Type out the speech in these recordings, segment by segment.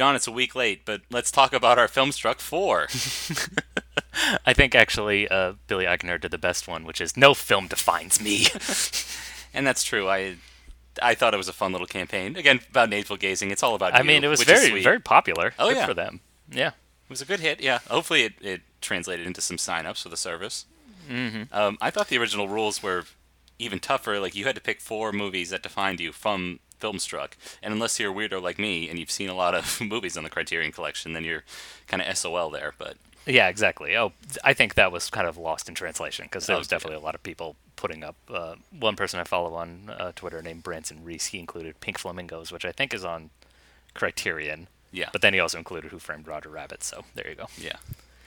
Jon, it's a week late, but let's talk about our Filmstruck 4. I think actually uh, Billy Eichner did the best one, which is no film defines me. and that's true. I I thought it was a fun little campaign. Again, about navel gazing. It's all about I you, mean, it was very very popular. Oh, Good yeah. for them. Yeah. It was a good hit, yeah. Hopefully it, it translated into some sign-ups for the service. Mm-hmm. Um, I thought the original rules were even tougher. Like, you had to pick four movies that defined you from Filmstruck. And unless you're a weirdo like me and you've seen a lot of movies on the Criterion Collection, then you're kind of SOL there. But Yeah, exactly. Oh, I think that was kind of lost in translation because there Oh, was definitely a lot of people putting up. Uh, one person I follow on uh, Twitter named Branson Reese, he included Pink Flamingos, which I think is on Criterion. Yeah. But then he also included Who Framed Roger Rabbit, so there you go. yeah.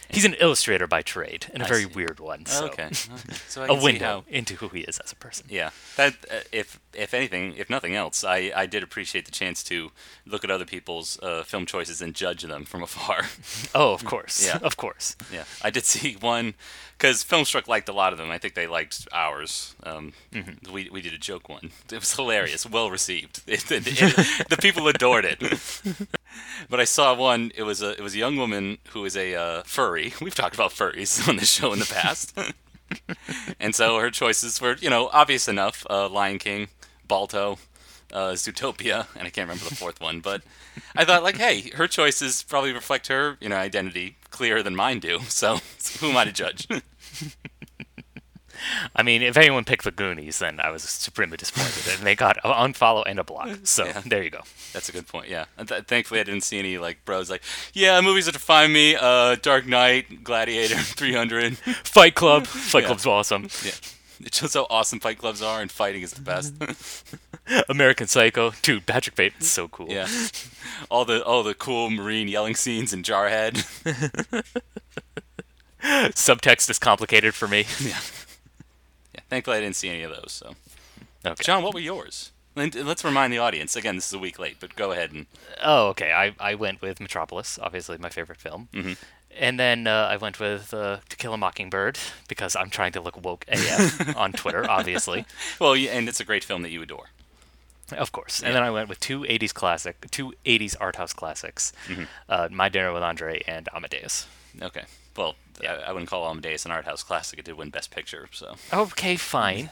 He's an illustrator by trade, and a I very see. weird one. So Okay. okay. So I a window how- into who he is as a person. Yeah, that uh, if if anything, if nothing else, I, I did appreciate the chance to look at other people's uh, film choices and judge them from afar. Oh, of course. Yeah. Of course. yeah, I did see one because Filmstruck liked a lot of them. I think they liked ours. Um, We we did a joke one. It was hilarious, well received. It, it- it- the people adored it. but I saw one. It was a it was a young woman who is a uh, furry. We've talked about furries on this show in the past. and so her choices were, you know, obvious enough. Uh, Lion King, Balto, uh, Zootopia, and I can't remember the fourth one. But I thought, like, hey, her choices probably reflect her, you know, identity clearer than mine do. So who am I to judge? I mean, if anyone picked the Goonies, then I was supremely disappointed, and they got an unfollow and a block. So Yeah. there you go. That's a good point. Yeah. Th- thankfully, I didn't see any like bros like, yeah, movies that define me. Uh, Dark Knight, Gladiator, 300. Fight Club. Fight Yeah. Club's awesome. Yeah. It's just how awesome fight clubs are, and fighting is the best. American Psycho. Dude, Patrick Bateman's so cool. yeah. All the all the cool marine yelling scenes in Jarhead. Subtext is complicated for me. yeah. Yeah, thankfully, I didn't see any of those. So, Okay. Jon, what were yours? And let's remind the audience again. This is a week late, but go ahead and Oh, okay. I, I went with Metropolis, obviously my favorite film. Mhm. And then uh, I went with uh, To Kill a Mockingbird because I'm trying to look woke AF on Twitter, obviously. well, and it's a great film that you adore. Of course. And then I went with two 80s classic, two 80s art house classics, uh, My Dinner with Andre and Amadeus. Okay. Well, I, I wouldn't call Amadeus an art house classic. It did win Best Picture, so Okay, fine.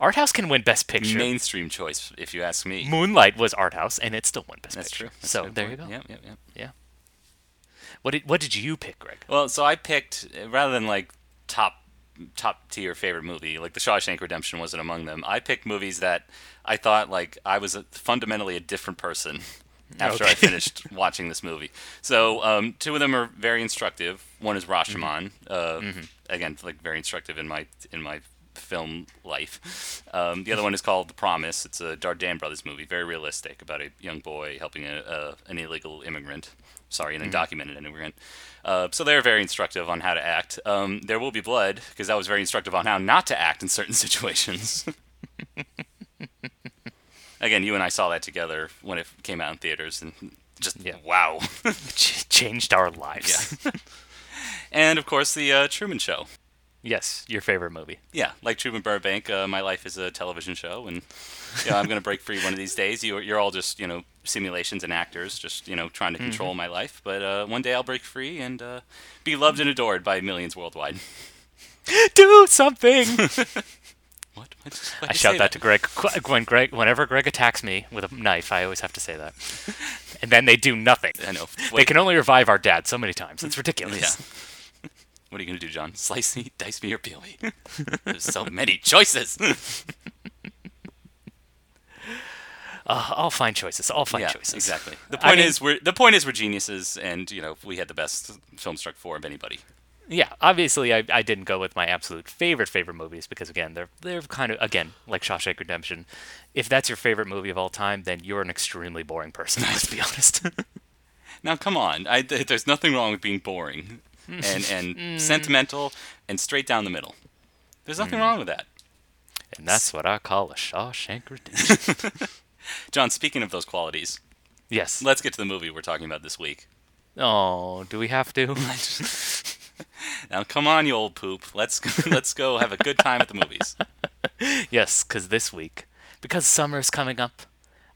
Art house can win Best Picture. mainstream choice, if you ask me. Moonlight was art house, and it still won Best That's Picture. true. That's a so there point. you go. Yep, yep, yep. Yeah. What did What did you pick, Greg? Well, so I picked uh, rather than like top top tier favorite movie, like The Shawshank Redemption wasn't among them. I picked movies that I thought like I was a, fundamentally a different person after I finished watching this movie. So um, two of them are very instructive. One is Rashomon, uh, again like very instructive in my in my film life. Um, the other one is called The Promise. It's a Dardenne Brothers movie, very realistic about a young boy helping a, an illegal immigrant. Sorry, an undocumented immigrant. Uh, so they're very instructive on how to act. Um, there will be blood because that was very instructive on how not to act in certain situations. Again, you and I saw that together when it came out in theaters, and just Yeah. wow. Ch- changed our lives. and of course, the uh, Truman Show. yes, your favorite movie. Yeah, like Truman Burbank, uh, my life is a television show, and you know, I'm going to break free one of these days. You, you're all just you know simulations and actors, just you know trying to control my life. But uh, one day I'll break free and uh, be loved and adored by millions worldwide. Do something. What? I shout that to Greg when Greg whenever Greg attacks me with a knife. I always have to say that, and then they do nothing. I know. They can only revive our dad so many times. It's ridiculous. Yeah. What are you going to do, Jon? Slice me, dice me, or peel me? There's so many choices. Uh, all fine choices. All fine yeah, choices. exactly. The I point mean- is, we're the point is we're geniuses, and you know we had the best Filmstruck four of anybody. Yeah, obviously I, I didn't go with my absolute favorite favorite movies because again they're they're kind of again like Shawshank Redemption. If that's your favorite movie of all time, then you're an extremely boring person. Let's be honest. Now, come on. I, there's nothing wrong with being boring hmm. and, and hmm. sentimental and straight down the middle. There's nothing hmm. wrong with that. and that's what I call a Shawshank Redemption. Jon, speaking of those qualities, yes. let's get to the movie we're talking about this week. Oh, do we have to? Now, come on, you old poop. Let's let's go have a good time at the movies. yes, because this week, because summer's coming up,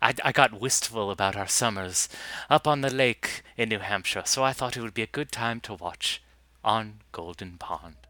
I, I got wistful about our summers up on the lake in New Hampshire, so I thought it would be a good time to watch on Golden Pond.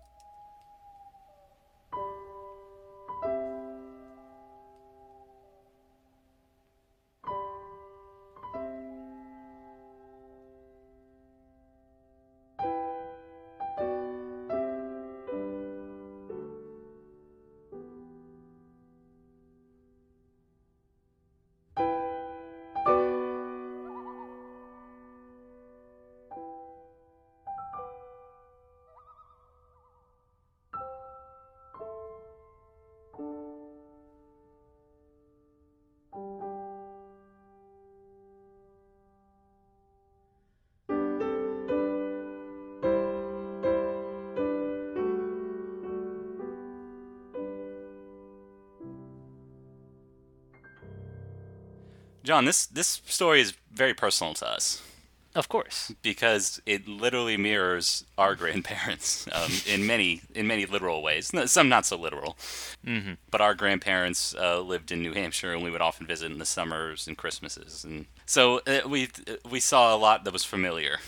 Jon, this this story is very personal to us Of course. because it literally mirrors our grandparents um, in many in many literal ways. Some not so literal, mm-hmm. but our grandparents uh, lived in New Hampshire, and we would often visit in the summers and Christmases, and so uh, we we saw a lot that was familiar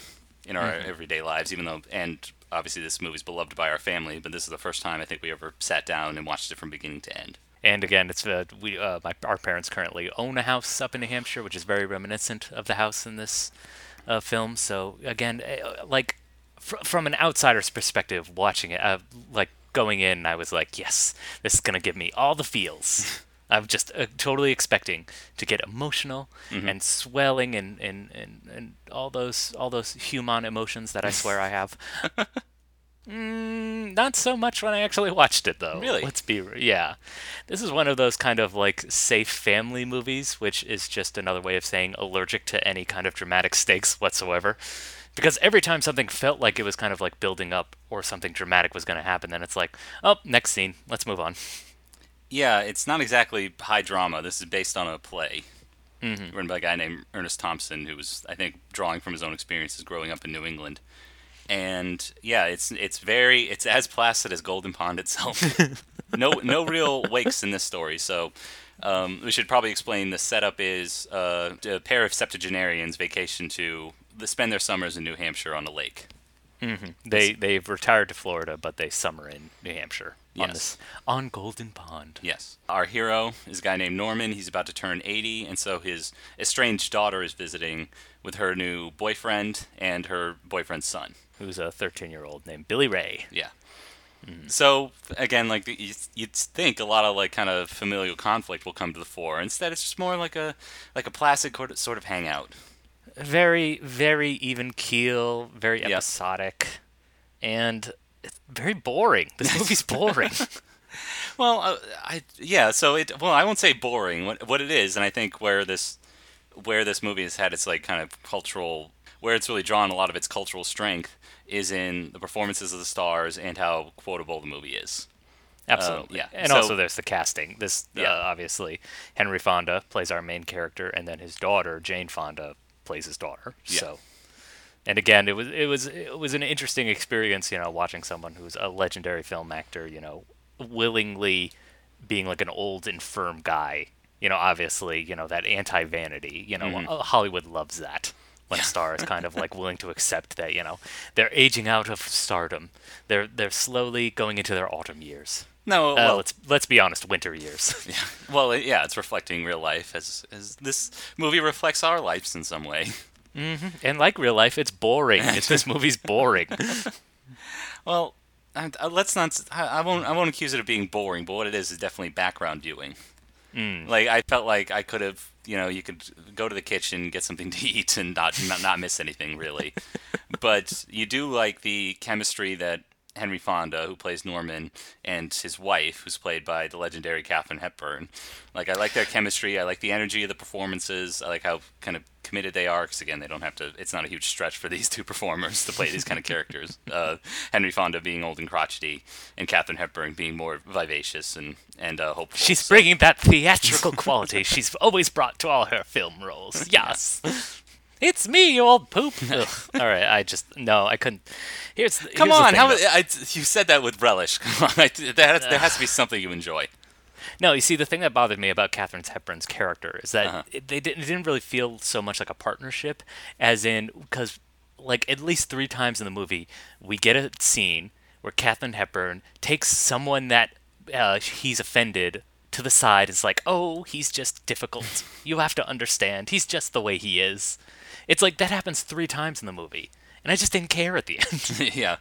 in our everyday lives. Even though, and obviously, this movie's beloved by our family, but this is the first time I think we ever sat down and watched it from beginning to end. And again, it's uh, we uh, my, our parents currently own a house up in New Hampshire, which is very reminiscent of the house in this uh, film. So again, uh, like fr- from an outsider's perspective, watching it, uh, like going in, I was like, yes, this is gonna give me all the feels. I'm just uh, totally expecting to get emotional and swelling and, and, and, and all those all those human emotions that I swear I have. Mm, not so much when I actually watched it, though. Really? Let's be yeah. This is one of those kind of like safe family movies, which is just another way of saying allergic to any kind of dramatic stakes whatsoever. Because every time something felt like it was kind of like building up or something dramatic was going to happen, then it's like, oh, next scene, let's move on. Yeah, it's not exactly high drama. This is based on a play written by a guy named Ernest Thompson, who was, I think, drawing from his own experiences growing up in New England. And yeah, it's it's very it's as placid as Golden Pond itself. no no real wakes in this story. So um, we should probably explain the setup is uh, a pair of septuagenarians vacation to spend their summers in New Hampshire on a lake. They they've retired to Florida, but they summer in New Hampshire on Yes. this on Golden Pond. Yes. Our hero is a guy named Norman. He's about to turn 80, and so his estranged daughter is visiting with her new boyfriend and her boyfriend's son. Who's a 13 year old named Billy Ray. Yeah. Hmm. So again, like you, you'd think a lot of like kind of familial conflict will come to the fore. Instead, it's just more like a like a placid sort of- hangout. very very even keel very episodic and it's very boring this movie's boring Well, uh, I yeah. So it well, I won't say boring. What what it is, and I think where this where this movie has had its like kind of cultural where it's really drawn a lot of its cultural strength is in the performances of the stars and how quotable the movie is. absolutely yeah. and So- also there's the casting this Yeah. uh, obviously henry fonda plays our main character and then his daughter jane fonda plays his daughter Yeah. so and again it was it was it was an interesting experience you know watching someone who's a legendary film actor you know willingly being like an old infirm guy. You know obviously you know that anti-vanity you know Mm-hmm. uh, hollywood loves that when a star is kind of like willing to accept that you know they're aging out of stardom. They're they're slowly going into their autumn years. No, uh, well, let's let's be honest winter years. Yeah, well, yeah, it's reflecting real life as as this movie reflects our lives in some way. Mm-hmm. and like real life it's boring it's, this movie's boring Well, I, I- let's not. I, I won't. I won't accuse it of being boring, but what it is is definitely background viewing. Mm. Like I felt like I could have, you know, you could go to the kitchen, get something to eat, and not not, not miss anything really. but you do like the chemistry that Henry Fonda, who plays Norman, and his wife, who's played by the legendary Katharine Hepburn. Like I like their chemistry. I like the energy of the performances. I like how kind of committed they are. Because again, they don't have to. It's not a huge stretch for these two performers to play these kind of characters. Uh, Henry Fonda being old and crotchety, and Katharine Hepburn being more vivacious and and uh, hopeful. she's So- bringing that theatrical quality she's always brought to all her film roles yes it's me you old poop Ugh. all right i just no i couldn't here's Come here's on, how. I, you said that with relish. Come on, I, there, has, there has to be something you enjoy. No, you see, the thing that bothered me about Katharine Hepburn's character is that Uh-huh. it, they didn't, it didn't really feel so much like a partnership, as in because like at least three times in the movie we get a scene where Katharine Hepburn takes someone that uh, he's offended to the side. It's like, oh, he's just difficult. you have to understand. He's just the way he is. It's like that happens three times in the movie, and I just didn't care at the end. yeah.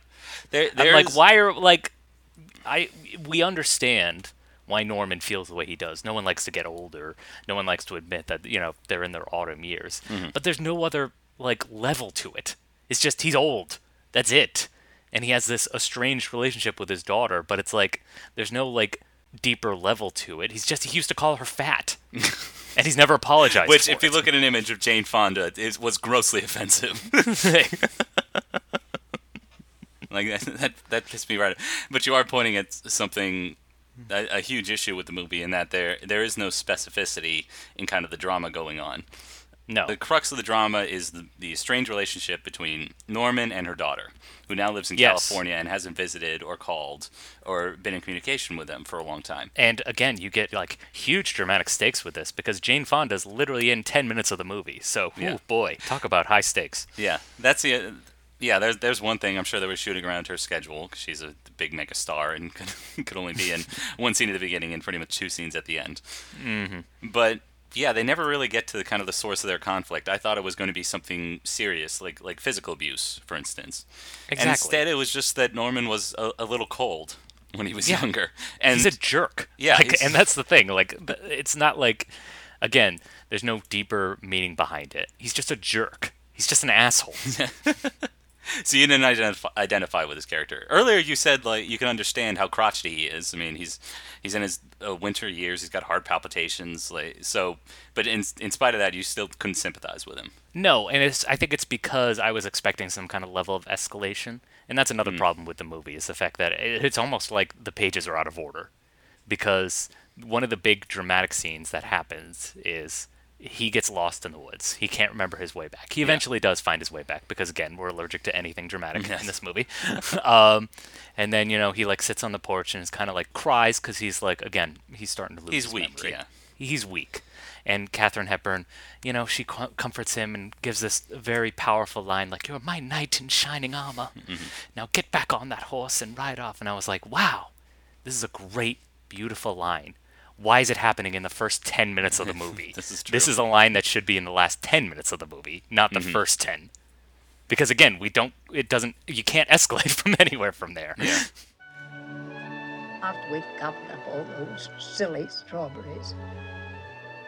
There, I'm there's, like, why are like, I we understand why Norman feels the way he does. No one likes to get older. No one likes to admit that you know they're in their autumn years. Mm-hmm. But there's no other like level to it. It's just he's old. That's it. And he has this estranged relationship with his daughter, but it's like there's no like deeper level to it. He's just he used to call her fat, and he's never apologized. Which, if you look at an image of Jane Fonda, is was grossly offensive. like that, that, that pissed me right. But you are pointing at something, a, a huge issue with the movie, in that there there is no specificity in kind of the drama going on. No, The crux of the drama is the, the strange relationship between Norman and her daughter, who now lives in Yes. California and hasn't visited or called or been in communication with them for a long time. And again, you get like huge dramatic stakes with this because Jane Fonda's literally in 10 minutes of the movie. So, Yeah. ooh, boy, talk about high stakes. Yeah, that's the. Yeah, there's there's one thing I'm sure they were shooting around her schedule because she's a big mega star and could, could only be in one scene at the beginning and pretty much two scenes at the end. Mm-hmm. But yeah, they never really get to the kind of the source of their conflict. I thought it was going to be something serious, like like physical abuse, for instance. Exactly. And instead, it was just that Norman was a, a little cold when he was Yeah. younger, and he's a jerk. Yeah, Like, and that's the thing. Like, it's not like, again, there's no deeper meaning behind it. He's just a jerk. He's just an asshole. So you didn't identify, identify with his character. Earlier, you said like you can understand how crotchety he is. I mean, he's he's in his uh, winter years. He's got heart palpitations. Like so, but in in spite of that, you still couldn't sympathize with him. No, and it's I think it's because I was expecting some kind of level of escalation, and that's another problem with the movie is the fact that it, it's almost like the pages are out of order, because one of the big dramatic scenes that happens is he gets lost in the woods. He can't remember his way back. He eventually does find his way back because again, we're allergic to anything dramatic Yes. in this movie. um, and then you know he like sits on the porch and is kind of like cries because he's like again he's starting to lose. He's his weak, memory. yeah. He's weak. And Katharine Hepburn, you know, she co- comforts him and gives this very powerful line like, You're my knight in shining armor. Mm-hmm. Now get back on that horse and ride off. And I was like, Wow, this is a great, beautiful line. Why is it happening in the first 10 minutes of the movie? This is This is a line that should be in the last 10 minutes of the movie, not Mm-hmm. the first 10. Because again, we don't, it doesn't, you can't escalate from anywhere from there. Yeah. After we've gobbled up all those silly strawberries,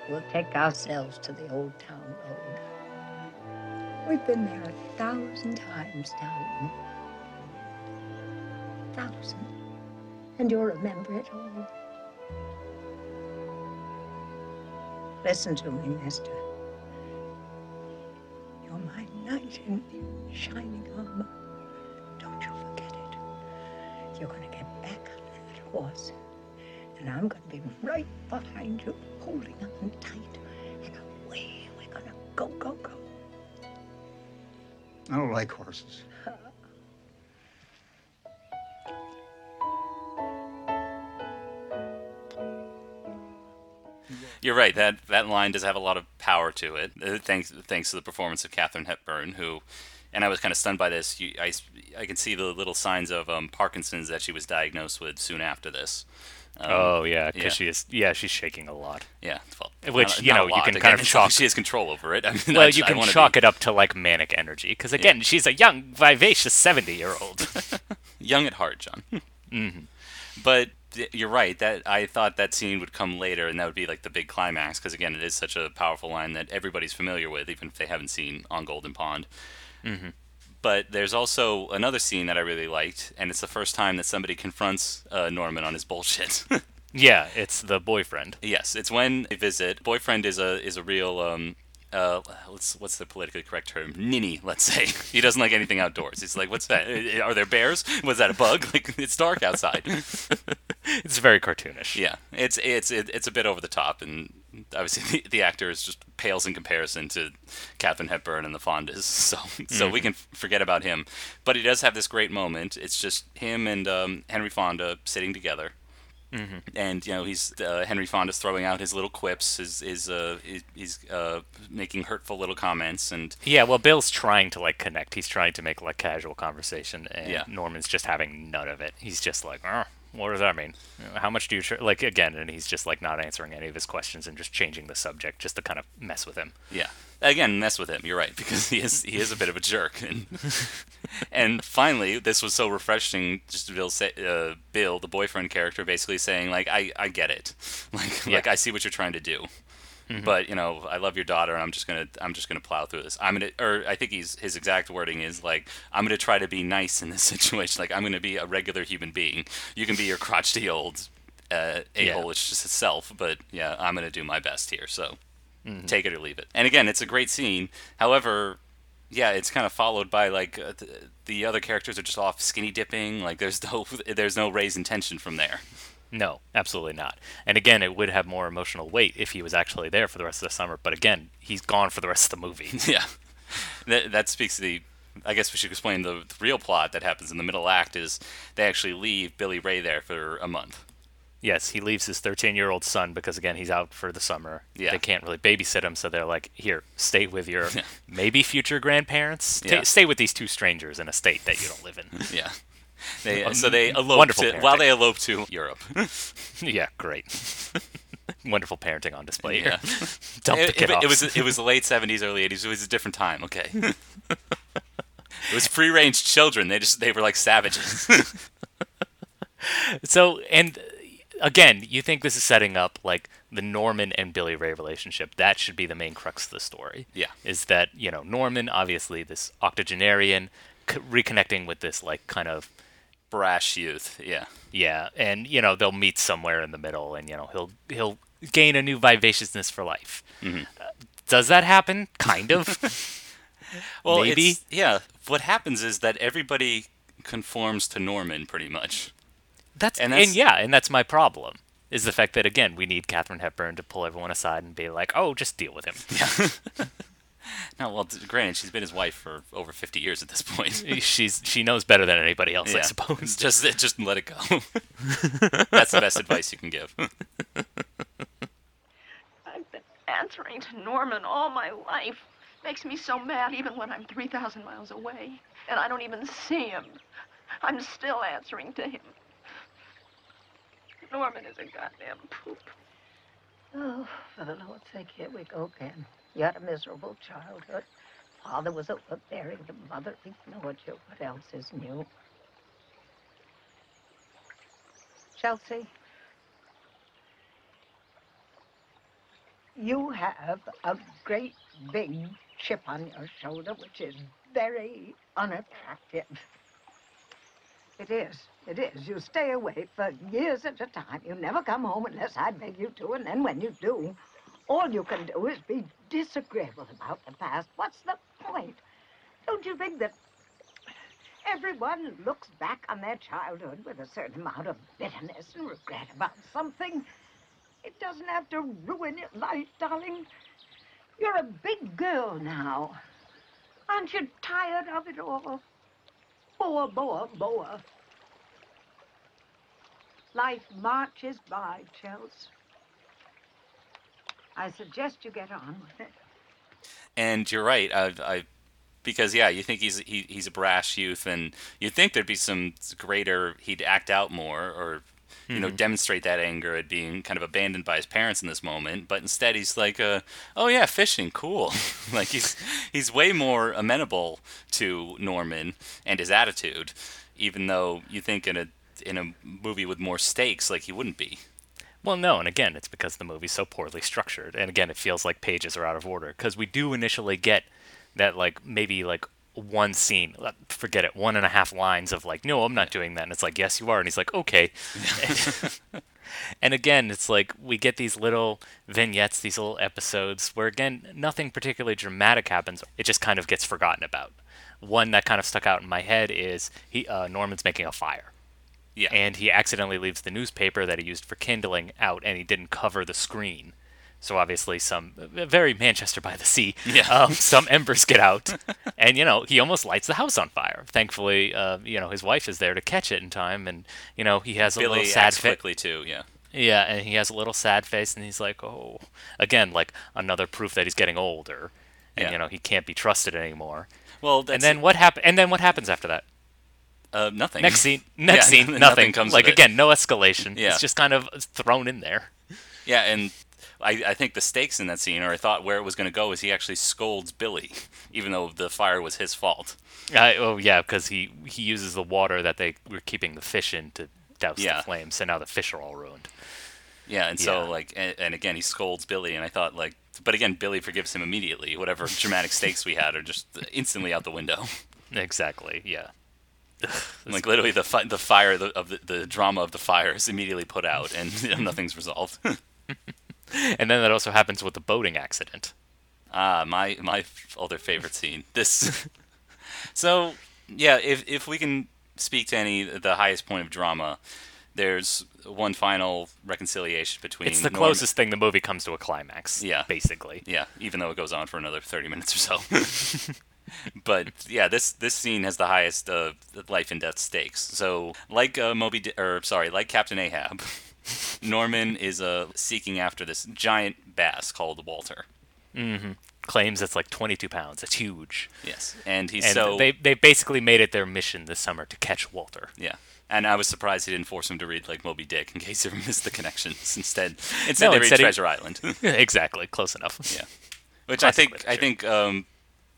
we'll take ourselves to the old town road. We've been there a thousand times, darling. Thousand. And you'll remember it all. Listen to me, mister. You're my knight in shining armor. Don't you forget it. You're gonna get back on that horse, and I'm gonna be right behind you, holding on tight, and away we're gonna go, go, go. I don't like horses. You're right. That that line does have a lot of power to it. Uh, thanks thanks to the performance of Katharine Hepburn, who, and I was kind of stunned by this. You, I I can see the little signs of um, Parkinson's that she was diagnosed with soon after this. Um, Oh, yeah, because yeah. she is, yeah, she's shaking a lot. Yeah, well, Which, not- you know, you can Again, kind of chalk- She has control over it. I mean, Well, you can chalk be it up to like manic energy, because again, she's a young, vivacious seventy-year-old. young at heart, Jon. Mm-hmm. But you're right. That I thought that scene would come later, and that would be like the big climax. Because again, it is such a powerful line that everybody's familiar with, even if they haven't seen On Golden Pond. Mm-hmm. But there's also another scene that I really liked, and it's the first time that somebody confronts uh, Norman on his bullshit. yeah, it's the boyfriend. Yes, it's when they visit. Boyfriend is a is a real um uh what's what's the politically correct term? Ninny, let's say. He doesn't like anything outdoors. He's like, what's that? Uh, Are there bears? Was that a bug? Like it's dark outside. It's very cartoonish. yeah, it's it's it's a bit over the top, and obviously the, the actor is just pales in comparison to Katharine Hepburn and the Fondas. So so we can forget about him. But he does have this great moment. It's just him and um, Henry Fonda sitting together Mm-hmm. And you know he's uh, Henry Fonda's throwing out his little quips, his, his uh, he's uh, making hurtful little comments, and yeah, well, Bill's trying to like connect. He's trying to make like casual conversation, and Yeah. Norman's just having none of it. He's just like, "Uh, what does that mean? How much do you tr-? like again? And he's just like not answering any of his questions and just changing the subject just to kind of mess with him. Yeah. Again, mess with him. You're right because he is he is a bit of a jerk. And, and finally, this was so refreshing. Just Bill, say, uh, Bill, the boyfriend character, basically saying like, "I, I get it. Like, Yeah. like I see what you're trying to do. But you know, I love your daughter, and I'm just gonna I'm just gonna plow through this. I'm gonna, or I think he's his exact wording is like, I'm gonna try to be nice in this situation. Like, I'm gonna be a regular human being. You can be your crotchety old uh, a hole. Yeah. It's just itself. But yeah, I'm gonna do my best here. So Mm-hmm. take it or leave it. And again, it's a great scene. However, yeah, it's kind of followed by like uh, the, the other characters are just off skinny dipping. Like there's no there's no raise in tension from there. No, absolutely not. And again, it would have more emotional weight if he was actually there for the rest of the summer. But again, he's gone for the rest of the movie. yeah, that that speaks to the. I guess we should explain the, the real plot that happens in the middle act is they actually leave Billy Ray there for a month. Yes, he leaves his 13-year-old son because again, he's out for the summer. Yeah. They can't really babysit him, so they're like, "Here, stay with your maybe future grandparents. Yeah. stay with these two strangers in a state that you don't live in." Yeah. They, so they elope to, while they elope to Europe. yeah, great. Wonderful parenting on display Yeah. here. Dump the it, kid it, off. it was it was the late seventies, early eighties. It was a different time. Okay. it was free range children. They just they were like savages. So, and again, you think this is setting up like the Norman and Billy Ray relationship. That should be the main crux of the story. Yeah. Is that, you know, Norman, obviously this octogenarian, c- reconnecting with this, like, kind of, Brash youth. Yeah. yeah, and, you know, they'll meet somewhere in the middle and, you know, he'll, he'll gain a new vivaciousness for life. Mm-hmm. Uh, does that happen? Kind of. Well, Maybe. it's- yeah. What happens is that everybody conforms to Norman pretty much. That's And and, yeah, and that's my problem. Is the fact that again we need Katharine Hepburn to pull everyone aside and be like, "Oh, just deal with him." No, well, granted, she's been his wife for over fifty years at this point. She's she knows better than anybody else, I suppose. Just just let it go. That's the best advice you can give. I've been answering to Norman all my life. Makes me so mad even when I'm 3,000 miles away. And I don't even see him. I'm still answering to him. Norman is a goddamn poop. Oh, for the Lord's sake, here we go again. You had a miserable childhood. Father was overbearing. The mother ignored you. What else is new? Chelsea, you have a great big chip on your shoulder, which is very unattractive. It is. It is. You stay away for years at a time. You never come home unless I beg you to, and then when you do, all you can do is be disagreeable about the past. What's the point? Don't you think that everyone looks back on their childhood with a certain amount of bitterness and regret about something? It doesn't have to ruin your life, darling. You're a big girl now. Aren't you tired of it all? Boa, boa, boa. Life marches by, Chels. I suggest you get on with it. And you're right. I, I because yeah, you think he's he, he's a brash youth, and you'd think there'd be some greater. He'd act out more, or you know, demonstrate that anger at being kind of abandoned by his parents in this moment. But instead, he's like, uh, "Oh yeah, fishing, cool." like he's he's way more amenable to Norman and his attitude, even though you think in a in a movie with more stakes, like he wouldn't be. Well, no, and again, it's because the movie's so poorly structured, and again, it feels like pages are out of order because we do initially get that like maybe like one scene, uh, forget it, one and a half lines of like, no, I'm not doing that, and it's like, yes, you are, and he's like, okay. and again, it's like we get these little vignettes, these little episodes where again, nothing particularly dramatic happens. It just kind of gets forgotten about. One that kind of stuck out in my head is he uh, Norman's making a fire Yeah. and he accidentally leaves the newspaper that he used for kindling out and he didn't cover the screen so obviously some uh, very manchester by the sea Yeah. um, some embers get out and you know he almost lights the house on fire Thankfully, uh, you know, his wife is there to catch it in time, and you know, he has a Billy little sad face. quickly too. Yeah. Yeah, and he has a little sad face, and he's like, "Oh, again, like another proof that he's getting older, and Yeah. you know, he can't be trusted anymore." Well, that's and then what happen? And then what happens after that? uh, nothing. Next scene, next Yeah, scene, nothing nothing. comes like again, no escalation. Yeah. It's just kind of thrown in there. Yeah, and I, I think the stakes in that scene, or I thought where it was going to go, is he actually scolds Billy, even though the fire was his fault. Uh, oh yeah, because he he uses the water that they were keeping the fish in to douse Yeah. the flames, and now the fish are all ruined. Yeah, and so Yeah. like, and, and again he scolds Billy, and I thought like, but again Billy forgives him immediately. Whatever dramatic stakes we had are just instantly out the window. Exactly. Yeah. like literally the fi- the fire the, of the, the drama of the fire is immediately put out, and you know, nothing's resolved. And then that also happens with the boating accident. Ah, my my other favorite scene. This. so yeah, if if we can speak to any the highest point of drama, there's one final reconciliation between. It's the Norm- closest thing the movie comes to a climax. Yeah. Basically. Yeah, even though it goes on for another thirty minutes or so. but yeah, this this scene has the highest uh, life and death stakes. So like uh, Moby, Di- or sorry, like Captain Ahab, Norman is uh, seeking after this giant bass called Walter. Claims it's like 22 pounds. It's huge. Yes, and he's And so they they basically made it their mission this summer to catch Walter. Yeah. And I was surprised he didn't force him to read like Moby Dick in case he missed the connections. Instead, instead No, they read instead he- Treasure Island. exactly. Close enough. yeah. Which I Classic think I think um,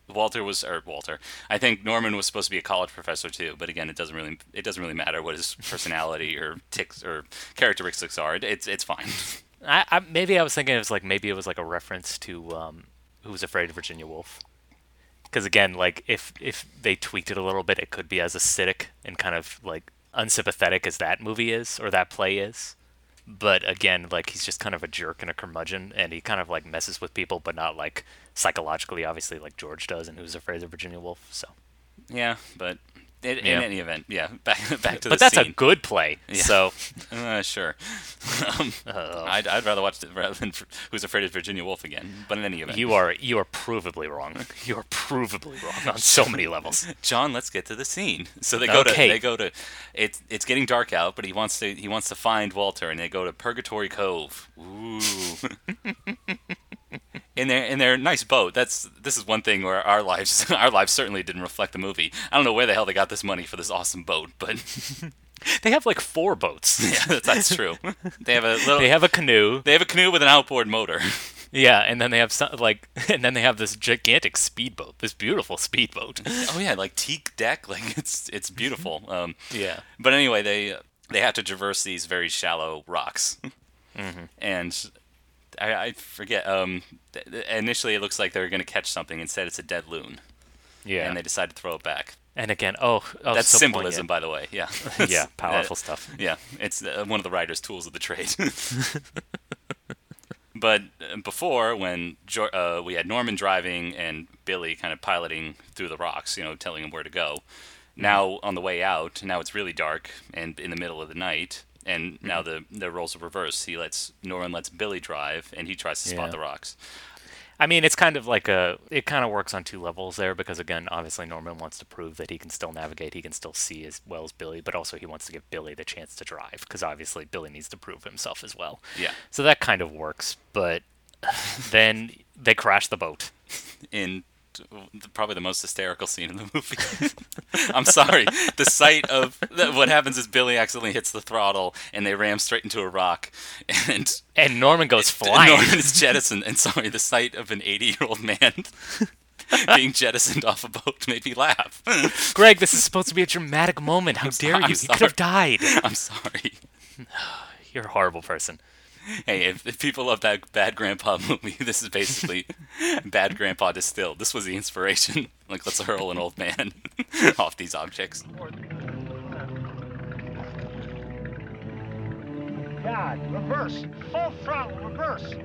Walter was or Walter. I think Norman was supposed to be a college professor too. But again, it doesn't really it doesn't really matter what his personality or ticks or characteristics are. It, it's it's fine. I, I maybe I was thinking it was like maybe it was like a reference to um, Who Was Afraid of Virginia Woolf. Because again, like if if they tweaked it a little bit, it could be as acidic and kind of like unsympathetic as that movie is or that play is. But again, like he's just kind of a jerk and a curmudgeon, and he kind of like messes with people, but not like psychologically, obviously, like George does, and Who's Afraid of Virginia Woolf. So, yeah, but in, Yeah. in any event, yeah. Back back to but that's a good play. Yeah. So, Uh, sure. um, uh, I'd, I'd rather watch it rather than Who's Afraid of Virginia Woolf again. But in any event, you are you are provably wrong. You are provably wrong on so many levels. Jon, let's get to the scene. So they go Okay. to they go to it's it's getting dark out, but he wants to he wants to find Walter, and they go to Purgatory Cove. Ooh. In their in their nice boat. That's this is one thing where our lives our lives certainly didn't reflect the movie. I don't know where the hell they got this money for this awesome boat, but They have like four boats. yeah, that's, that's true. They have a little They have a canoe. they have a canoe with an outboard motor. Yeah, and then they have some like, and then they have this gigantic speedboat, this beautiful speedboat. oh yeah, like teak deck, like it's it's beautiful. Um, Yeah. But anyway, they they have to traverse these very shallow rocks, and I, I forget. Um, th- initially, it looks like they're going to catch something. Instead, it's a dead loon, Yeah. and they decide to throw it back. And again, oh, oh That's so symbolism, by the way. Yeah. yeah, powerful uh, stuff. yeah, it's uh, one of the writer's tools of the trade. but uh, before, when uh, we had Norman driving and Billy kind of piloting through the rocks, you know, telling him where to go. Now on the way out, now it's really dark and in the middle of the night, and mm-hmm. now the the roles are reversed. He lets Norman lets Billy drive, and he tries to spot Yeah. the rocks. I mean, it's kind of like a, it kind of works on two levels there because again, obviously Norman wants to prove that he can still navigate, he can still see as well as Billy, but also he wants to give Billy the chance to drive because obviously Billy needs to prove himself as well. Yeah. So that kind of works, but then they crash the boat. in probably the most hysterical scene in the movie. I'm sorry. The sight of the, what happens is Billy accidentally hits the throttle and they ram straight into a rock, and And Norman goes flying. Norman is jettisoned. And sorry, the sight of an 80 year old man being jettisoned off a boat made me laugh. Greg, this is supposed to be a dramatic moment. How dare I'm you? You could have died. I'm sorry. You're a horrible person. Hey, if, if people love that Bad Grandpa movie, this is basically Bad Grandpa distilled. This was the inspiration. Like, let's hurl an old man off these objects. God, reverse. Full throttle, reverse.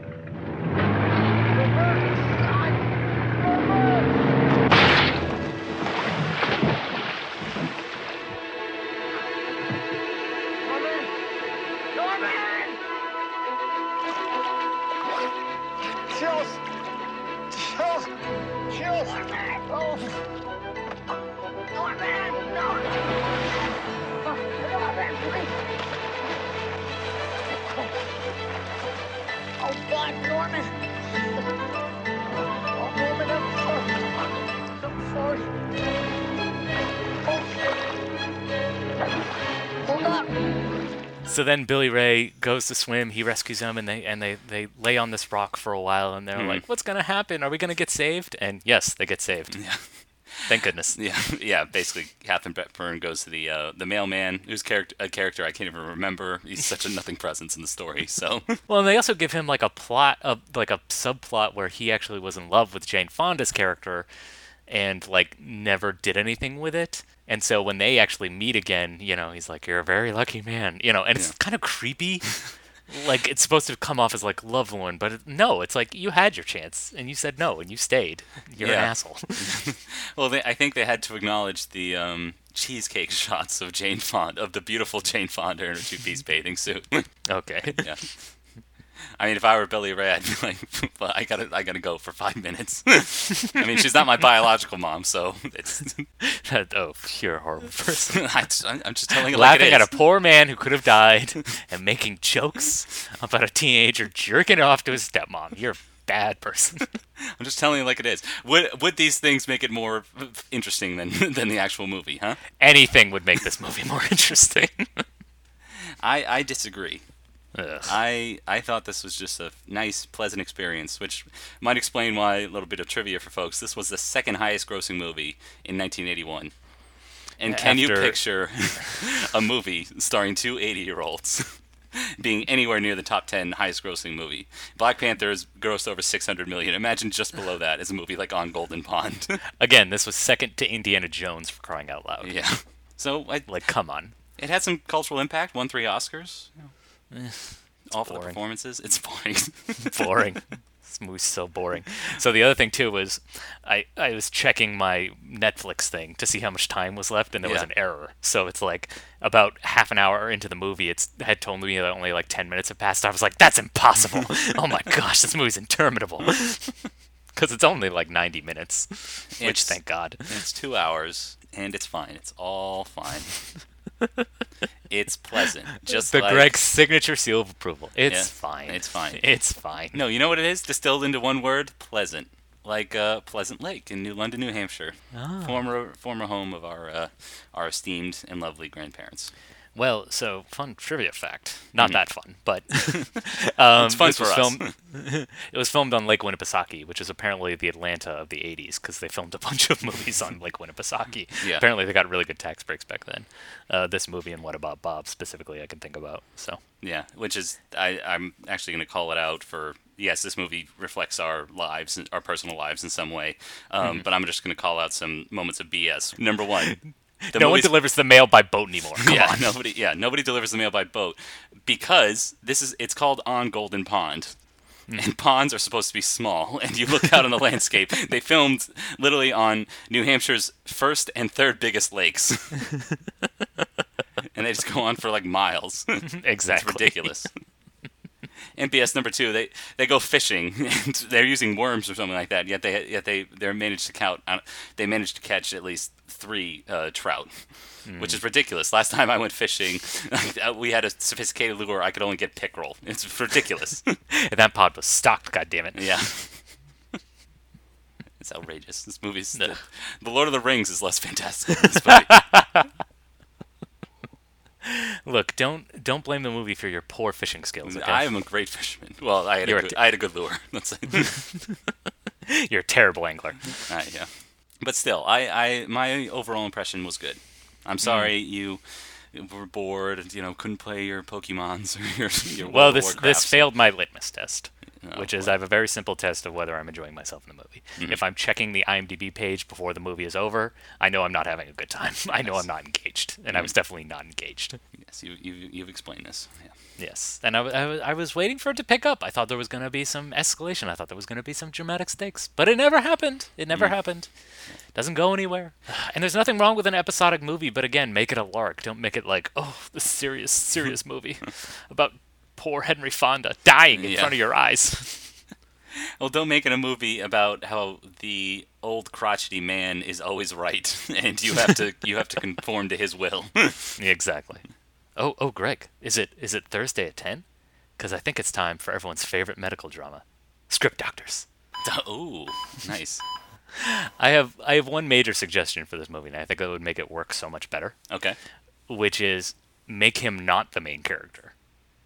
Norman! Norman! Oh. Norman! Norman! Oh, God, Norman! So then Billy Ray goes to swim. He rescues them, and they and they, they lay on this rock for a while, and they're Mhm. like, "What's gonna happen? Are we gonna get saved?" And yes, they get saved. Yeah. Thank goodness. Yeah, yeah. Basically, Katharine Hepburn goes to the uh, the mailman, who's character a character I can't even remember. He's such a nothing presence in the story. So Well, and they also give him like a plot of like a subplot where he actually was in love with Jane Fonda's character and like never did anything with it. And so when they actually meet again, you know, he's like, "You're a very lucky man," you know, and it's kind of creepy. like it's supposed to come off as like lovelorn, but it, no, it's like you had your chance and you said no and you stayed. You're an asshole. well, they, I think they had to acknowledge the um, cheesecake shots of Jane Fonda, of the beautiful Jane Fonda in her two-piece bathing suit. okay. yeah. I mean, if I were Billy Ray, I'd be like, well, I gotta, I gotta go for five minutes. I mean, she's not my biological mom, so it's. oh, you're a horrible person. I, am just telling it like laughing it at a poor man who could have died and making jokes about a teenager jerking off to his stepmom. You're a bad person. I'm just telling you like it is. Would would these things make it more interesting than than the actual movie? Huh? Anything would make this movie more interesting. I I disagree. Ugh. I I thought this was just a nice, pleasant experience, which might explain why a little bit of trivia for folks. This was the second highest grossing movie in 1981. And can you picture a movie starring two 80 year olds being anywhere near the top 10 highest grossing movie? Black Panther has grossed over 600 million. Imagine just below that is a movie like On Golden Pond. Again, this was second to Indiana Jones for crying out loud. yeah. So I, Like, come on. it had some cultural impact, won three Oscars. Eh, for the boring. performances. It's boring. boring. this movie's so boring. So the other thing too was, I I was checking my Netflix thing to see how much time was left, and there was an error. So it's like about half an hour into the movie, it's had told me that only like ten minutes have passed. I was like, that's impossible. oh my gosh, this movie's interminable. Because it's only like 90 minutes, which It's- thank God. It's two hours, and it's fine. It's all fine. it's pleasant. Just the like Greg's signature seal of approval. It's Yeah, fine. it's fine. It's fine. No, you know what it is? Distilled into one word: pleasant. Like uh, Pleasant Lake in New London, New Hampshire, Ah. former former home of our uh, our esteemed and lovely grandparents. Well, so fun trivia fact. Not that fun, but um, It's fun for was us. filmed. it was filmed on Lake Winnipesaukee, which is apparently the Atlanta of the '80s, because they filmed a bunch of movies on Lake Winnipesaukee. Yeah. Apparently, they got really good tax breaks back then. Uh, this movie and What About Bob specifically, I can think about. So Yeah, which is I, I'm actually going to call it out for yes, this movie reflects our lives, our personal lives in some way. Um, Mm-hmm. But I'm just going to call out some moments of BS. Number one, the no one delivers the mail by boat anymore. Come yeah, on. nobody. Yeah, nobody delivers the mail by boat because this is. It's called on Golden Pond, Hmm. and ponds are supposed to be small. And you look out on the landscape. They filmed literally on New Hampshire's first and third biggest lakes, and they just go on for like miles. It's exactly. ridiculous. NPS number two, they they go fishing and they're using worms or something like that. Yet they yet they they managed to count. uh, They managed to catch at least three uh, trout, which is ridiculous. Last time I went fishing, we had a sophisticated lure. I could only get pickerel. It's ridiculous. And that pod was stocked. God damn it. yeah. It's outrageous. This movie's the, the Lord of the Rings is less fantastic than this movie. Look, don't don't blame the movie for your poor fishing skills. Okay? I am a great fisherman. Well, I had, You're a good, t- I had a good lure. That's it. You're a terrible angler. Uh, yeah, but still, I, I my overall impression was good. I'm sorry Hmm. you were bored and you know couldn't play your Pokemons or your, your World Well, this this failed my litmus test, Oh, which is boy. I have a very simple test of whether I'm enjoying myself in the movie. Mm-hmm. If I'm checking the IMDb page before the movie is over, I know I'm not having a good time. I know I'm not engaged, and I Mm-hmm. was definitely not engaged. Yes, you you you've explained this. Yeah. Yes, and I, I, was, I was waiting for it to pick up. I thought there was going to be some escalation. I thought there was going to be some dramatic stakes, but it never happened. It never Mm. happened. Doesn't go anywhere. And there's nothing wrong with an episodic movie, but again, make it a lark. Don't make it like, oh, this serious, serious movie about poor Henry Fonda dying in Yeah. front of your eyes. Well, don't make it a movie about how the old crotchety man is always right, and you have to you have to conform to his will. Exactly. Oh, oh, Greg, is it is it Thursday at ten? Because I think it's time for everyone's favorite medical drama, Script Doctors. Oh, nice. I have I have one major suggestion for this movie, and I think it would make it work so much better, Okay. which is make him not the main character.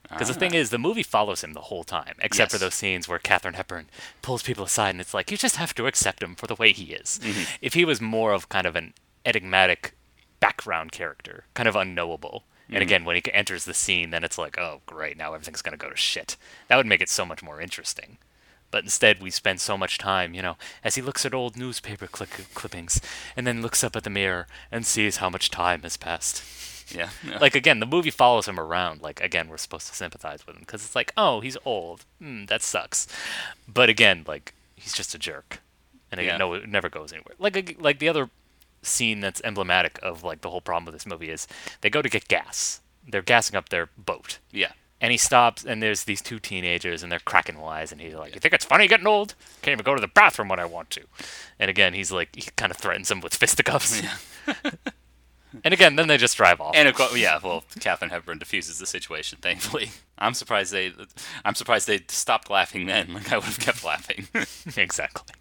Because the ah. thing is, the movie follows him the whole time, except for those scenes where Katharine Hepburn pulls people aside, and it's like you just have to accept him for the way he is. Mm-hmm. If he was more of kind of an enigmatic background character, kind of unknowable, and mm-hmm. again, when he enters the scene, then it's like, oh great, now everything's gonna go to shit. That would make it so much more interesting. But instead, we spend so much time, you know, as he looks at old newspaper clippings, and then looks up at the mirror and sees how much time has passed Yeah. yeah. like again the movie follows him around like again we're supposed to sympathize with him because it's like oh he's old. Mm, that sucks. But again like he's just a jerk. And again Yeah. no it never goes anywhere. Like like the other scene that's emblematic of like the whole problem with this movie is they go to get gas. They're gassing up their boat. Yeah. and he stops and there's these two teenagers and they're cracking wise and he's like you think it's funny getting old? Can't even go to the bathroom when i want to. And again he's like he kind of threatens them with fisticuffs and again then they just drive off And of course, yeah. Well, Katharine Hepburn diffuses the situation. Thankfully, I'm surprised they. I'm surprised they stopped laughing then. Like I would have kept laughing. exactly.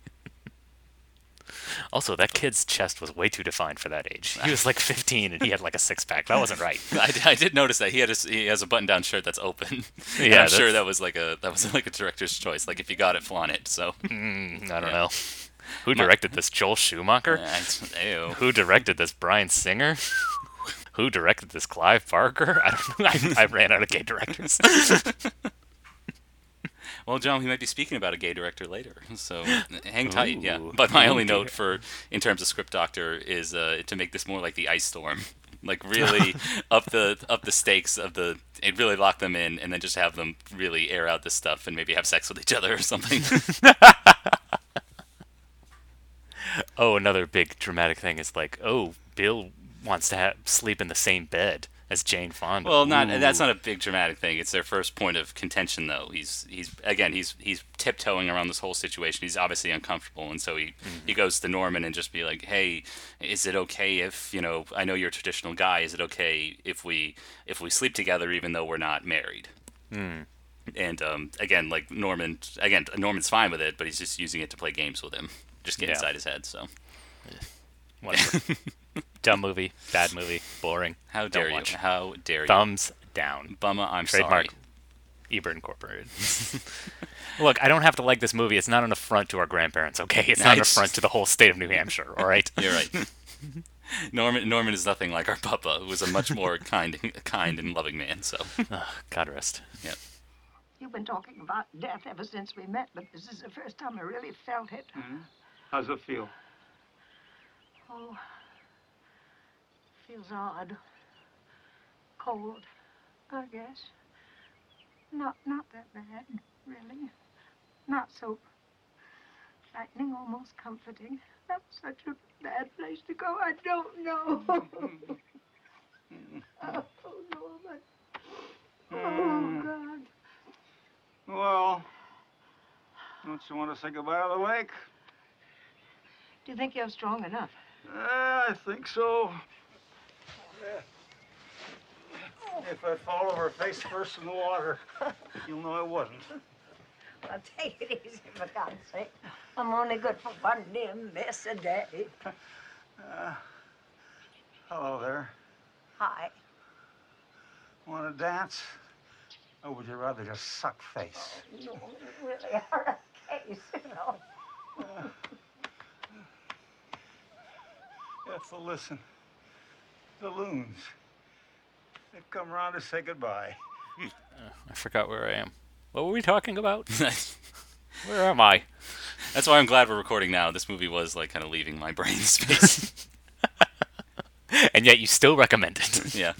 Also, that kid's chest was way too defined for that age. He was like 15 and he had like a six pack. That wasn't right. I, I did notice that he had a, he has a button down shirt that's open. And Yeah, I'm sure that was like a that was like a director's choice. Like if you got it, flaunt it. So Mm, I don't Yeah. know. Who directed this? Joel Schumacher? Who directed this? Bryan Singer? Who directed this? Clive Barker? I don't know. I, I ran out of gay directors. Well, John, we might be speaking about a gay director later, so hang tight. Yeah. But my only Ooh, note for in terms of script doctor is uh, to make this more like the ice storm, like really up the up the stakes of the. It really lock them in, and then just have them really air out this stuff, and maybe have sex with each other or something. oh, another big dramatic thing is like, oh, Bill wants to have, sleep in the same bed as Jane Fonda. Well, not that's not a big dramatic thing. It's their first point of contention, though. He's he's again he's he's tiptoeing around this whole situation. He's obviously uncomfortable, and so he he goes to Norman and just be like, "Hey, is it okay if you know? I know you're a traditional guy. Is it okay if we if we sleep together even though we're not married?" And um, again, like Norman, again Norman's fine with it, but he's just using it to play games with him, just get Yeah. inside his head. So Whatever. Dumb movie, bad movie, boring. how Don't dare you? watch. How dare you? Thumbs down. Bumma, I'm Trademark. sorry. Ebert Incorporated. Look, I don't have to like this movie. It's not an affront to our grandparents, okay? It's not an affront to the whole state of New Hampshire, all right? You're right. Norman Norman is nothing like our papa, who was a much more kind kind and loving man. So God rest. yeah. You've been talking about death ever since we met, but this is the first time I really felt it. Mm-hmm. How's it feel? Oh, feels odd. Cold, I guess. Not, not that bad, really. Not so frightening, almost comforting. That's such a bad place to go. I don't know. oh, Norman. Oh, hmm. God. Well, don't you want to say goodbye to the lake? Do you think you're strong enough? Uh, I think so. If I fall over face first in the water, you'll know I wasn't. Well, take it easy, for God's sake. I'm only good for one damn mess a day. Hello there. Hi. Want to dance? Or would you rather just suck face? You really are a case, you know. Ethel, listen. The loons. They've come around to say goodbye. I forgot where I am. What were we talking about? Where am I? That's why I'm glad we're recording now. This movie was like kind of leaving my brain space. And yet you still recommend it. yeah.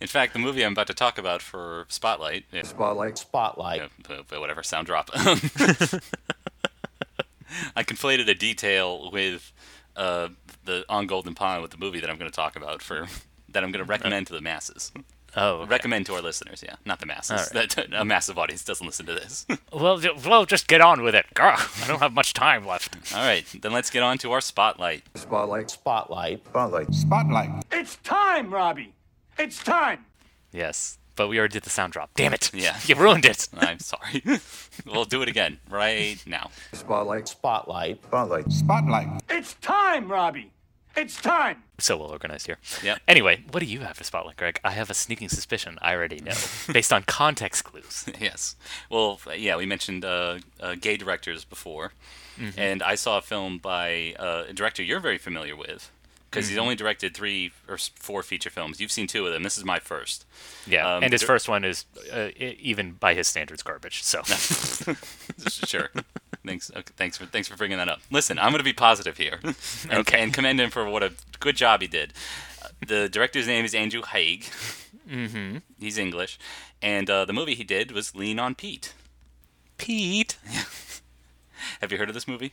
In fact, the movie I'm about to talk about for Spotlight, yeah, Spotlight. Spotlight. yeah, but- but whatever, sound drop. I conflated a detail with uh, the on Golden Pond with the movie that I'm going to talk about for that I'm going to recommend to the masses. Oh, okay. Recommend to our listeners, yeah, not the masses. All right. That a massive audience doesn't listen to this. well, well, just get on with it. Gah, I don't have much time left. All right, then let's get on to our spotlight. Spotlight. Spotlight. Spotlight. Spotlight. It's time, Robbie. It's time. Yes, but we already did the sound drop. Damn it! Yeah. you ruined it. I'm sorry. we'll do it again right now. Spotlight. Spotlight. Spotlight. Spotlight. It's time, Robbie. It's time. So well organized here. Yeah. Anyway, what do you have for Spotlight, Greg? I have a sneaking suspicion. I already know, based on context clues. yes. Well, yeah, we mentioned uh, uh, gay directors before, and I saw a film by uh, a director you're very familiar with because he's only directed three or four feature films. You've seen two of them. This is my first. Yeah, Um, and his first one is uh, even by his standards garbage. So sure. Thanks. Okay, thanks for thanks for bringing that up. Listen, I'm going to be positive here, and, Okay. and commend him for what a good job he did. Uh, The director's name is Andrew Haigh. Mm-hmm. He's English, and uh, the movie he did was Lean on Pete. Pete. Have you heard of this movie?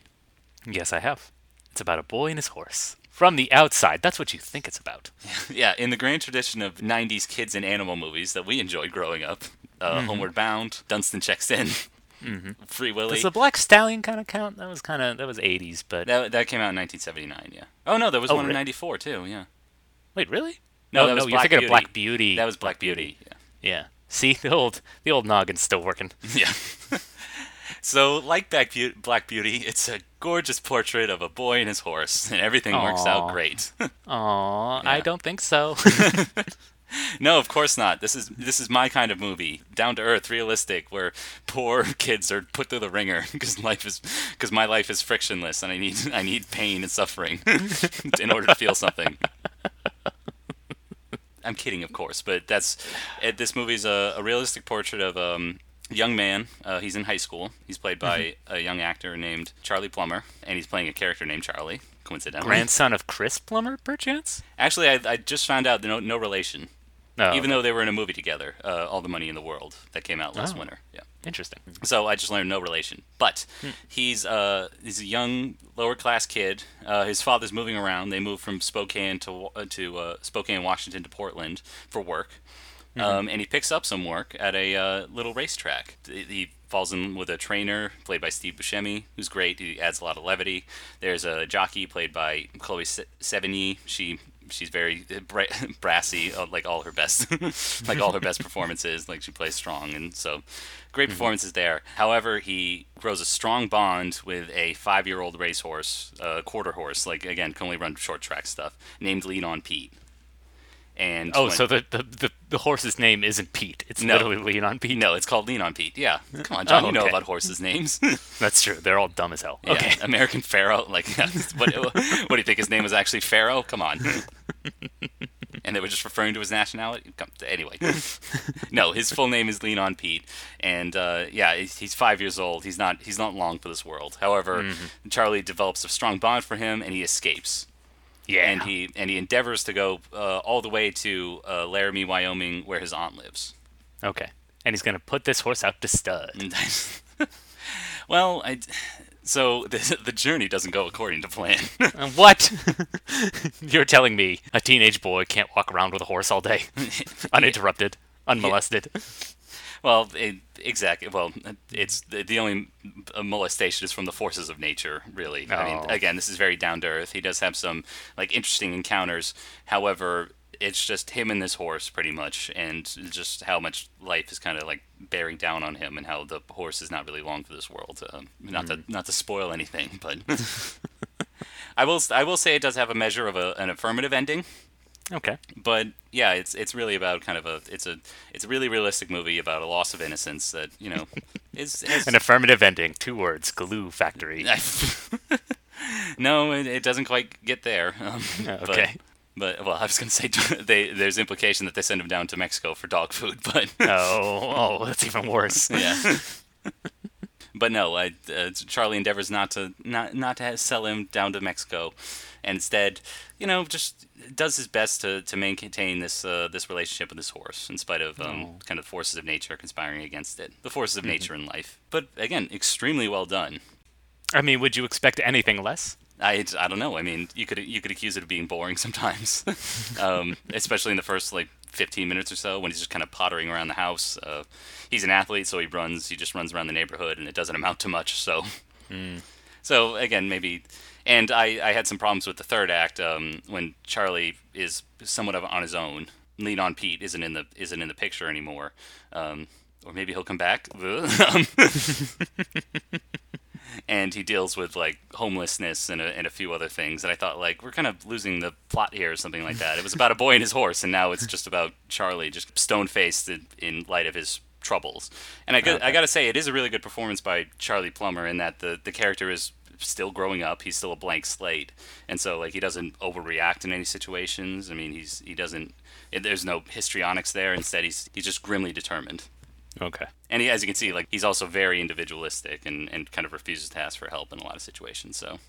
Yes, I have. It's about a boy and his horse. From the outside, that's what you think it's about. Yeah, in the grand tradition of '90s kids and animal movies that we enjoyed growing up, uh, Homeward Bound, Dunston Checks In, Free Willy. Does the Black Stallion kind of count? That was kind of that was 80s, but That, that came out in 1979. Yeah. Oh no, there was Oh, one in '94 too. Yeah. wait, really? No, Oh, that was you're Black thinking Beauty. of Black Beauty. That was Black Beauty. Yeah. Yeah. See, the old the old noggin's still working. Yeah. yeah. so, like Black Beauty, Black Beauty, it's a gorgeous portrait of a boy and his horse, and everything works out great. Aw, I don't think so. no, of course not. This is this is my kind of movie, down to earth, realistic, where poor kids are put through the ringer because life is because my life is frictionless, and I need I need pain and suffering in order to feel something. I'm kidding, of course, but that's it, this movie's a, a realistic portrait of um, young man. Uh, he's in high school. He's played by a young actor named Charlie Plummer, and he's playing a character named Charlie. Coincidentally, Grandson of Chris Plummer, perchance? actually, I, I just found out no no relation. No. Even though they were in a movie together, uh, All the Money in the World, that came out last Oh. winter. Yeah. Interesting. So I just learned no relation. But he's uh, he's a young lower class kid. Uh, his father's moving around. They moved from Spokane to uh, to uh, Spokane, Washington, to Portland for work. Um, and he picks up some work at a uh, little racetrack. He falls in with a trainer played by Steve Buscemi, who's great. He adds a lot of levity. There's a jockey played by Chloe Se- Sevigny. She she's very bra- brassy, uh, like all her best, like all her best performances. Like she plays strong, and so great performances there. However, he grows a strong bond with a five-year-old racehorse, uh, quarter horse, like again can only run short track stuff, named Lean on Pete. And Oh, when- so the, the, the, the horse's name isn't Pete. It's No. literally Lean on Pete. no, it's called Lean on Pete. Yeah, come on, John, Oh, you know about horses' names. That's true. They're all dumb as hell. Yeah, Okay. American Pharoah. Like, what, what do you think his name was actually Pharaoh? Come on. and they were just referring to his nationality. Anyway, no, his full name is Lean on Pete, and uh, yeah, he's, he's five years old. He's not he's not long for this world. However, Charlie develops a strong bond for him, and he escapes. Yeah. And he and he endeavors to go uh, all the way to uh, Laramie, Wyoming, where his aunt lives. Okay. And he's going to put this horse out to stud. well, I, so the, the journey doesn't go according to plan. Uh, what? You're telling me a teenage boy can't walk around with a horse all day, uninterrupted, unmolested? Well, it, exactly. Well, it's the, the only uh, molestation is from the forces of nature, really. I mean, Oh. again, this is very down to earth. He does have some like interesting encounters. However, it's just him and this horse, pretty much, and just how much life is kind of like bearing down on him, and how the horse is not really long for this world. Um, not to not to spoil anything, but I will I will say it does have a measure of a, an affirmative ending Okay. but yeah, it's it's really about kind of a it's a it's a really realistic movie about a loss of innocence that you know is, is An affirmative ending. Two words. Glue factory. no, it, it doesn't quite get there. Um, but- Okay. But, well, I was gonna say they there's implication that they send him down to Mexico for dog food, but Oh, oh, that's even worse. yeah. But no, I, uh, Charlie endeavors not to not not to sell him down to Mexico, and instead, you know, just does his best to, to maintain this uh, this relationship with this horse, in spite of um, kind of forces of nature conspiring against it, the forces of nature in life. But again, extremely well done. I mean, would you expect anything less? I, I don't know. I mean, you could you could accuse it of being boring sometimes, um, especially in the first like 15 minutes or so when he's just kind of pottering around the house. Uh, he's an athlete, so he runs. He just runs around the neighborhood, and it doesn't amount to much. So, so again, maybe. And I, I had some problems with the third act um, when Charlie is somewhat of on his own. Lean on Pete isn't in the isn't in the picture anymore, um, or maybe he'll come back. And he deals with like homelessness and a, and a few other things. And I thought like we're kind of losing the plot here or something like that. It was about a boy and his horse, and now it's just about Charlie, just stone faced in, light of his troubles. And I got, I got to say, it is a really good performance by Charlie Plummer in that the the character is still growing up. He's still a blank slate, and so like he doesn't overreact in any situations. I mean, he's he doesn't. There's no histrionics there. Instead, he's he's just grimly determined. Okay. And he, as you can see, like he's also very individualistic and, and kind of refuses to ask for help in a lot of situations. So,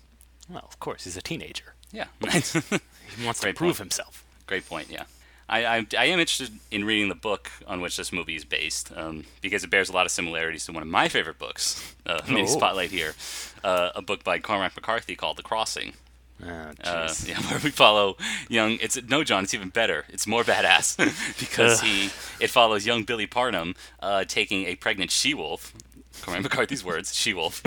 Well, of course, he's a teenager. yeah, He wants to prove point. himself. great point. Yeah, I, I I am interested in reading the book on which this movie is based um, because it bears a lot of similarities to one of my favorite books. Uh, Oh. spotlight here, uh, a book by Cormac McCarthy called The Crossing. Oh, Uh, yeah, where we follow young. It's no John. It's even better. It's more badass because he it follows young Billy Parham uh, taking a pregnant she wolf. Cormac McCarthy's words, she wolf,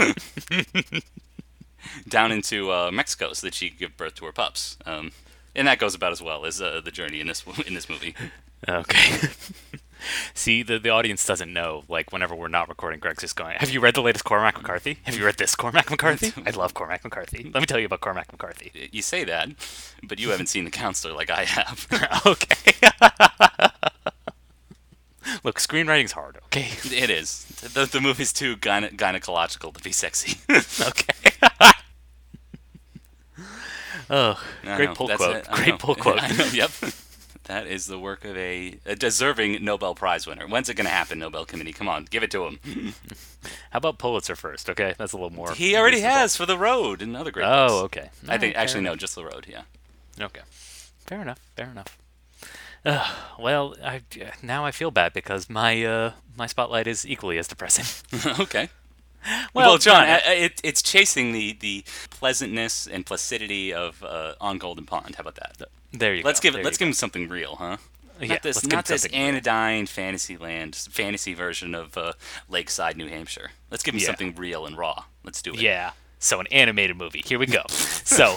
down into uh, Mexico so that she could give birth to her pups. Um, and that goes about as well as uh, the journey in this in this movie. Okay. See, the, the audience doesn't know. Like, whenever we're not recording, Greg's just going, Have you read the latest Cormac McCarthy? Have you read this Cormac McCarthy? I love Cormac McCarthy. Let me tell you about Cormac McCarthy. You say that, but you haven't seen the counselor like I have. okay. Look, screenwriting's hard, okay? it is. The, the movie's too gyne- gynecological to be sexy. okay. oh, great pull quote. Great pull quote. Yep. That is the work of a, a deserving Nobel Prize winner. When's it going to happen, Nobel Committee? Come on, give it to him. How about Pulitzer first, okay? That's a little more. He already reasonable. has for The Road and other great Oh, books. okay. I think, fair actually, no, just The Road, yeah. Okay. Fair enough. Fair enough. Uh, well, I, now I feel bad because my uh, my spotlight is equally as depressing. okay. Well, Well, John, I- I- it, it's chasing the, the pleasantness and placidity of uh, On Golden Pond. How about that? There you Let's go. give there let's you give him something real, huh? Yeah, not this, let's give him not this anodyne real. anodyne Fantasyland fantasy version of uh, Lakeside, New Hampshire. Let's give him Yeah. something real and raw. Let's do it. Yeah. So an animated movie. Here we go. so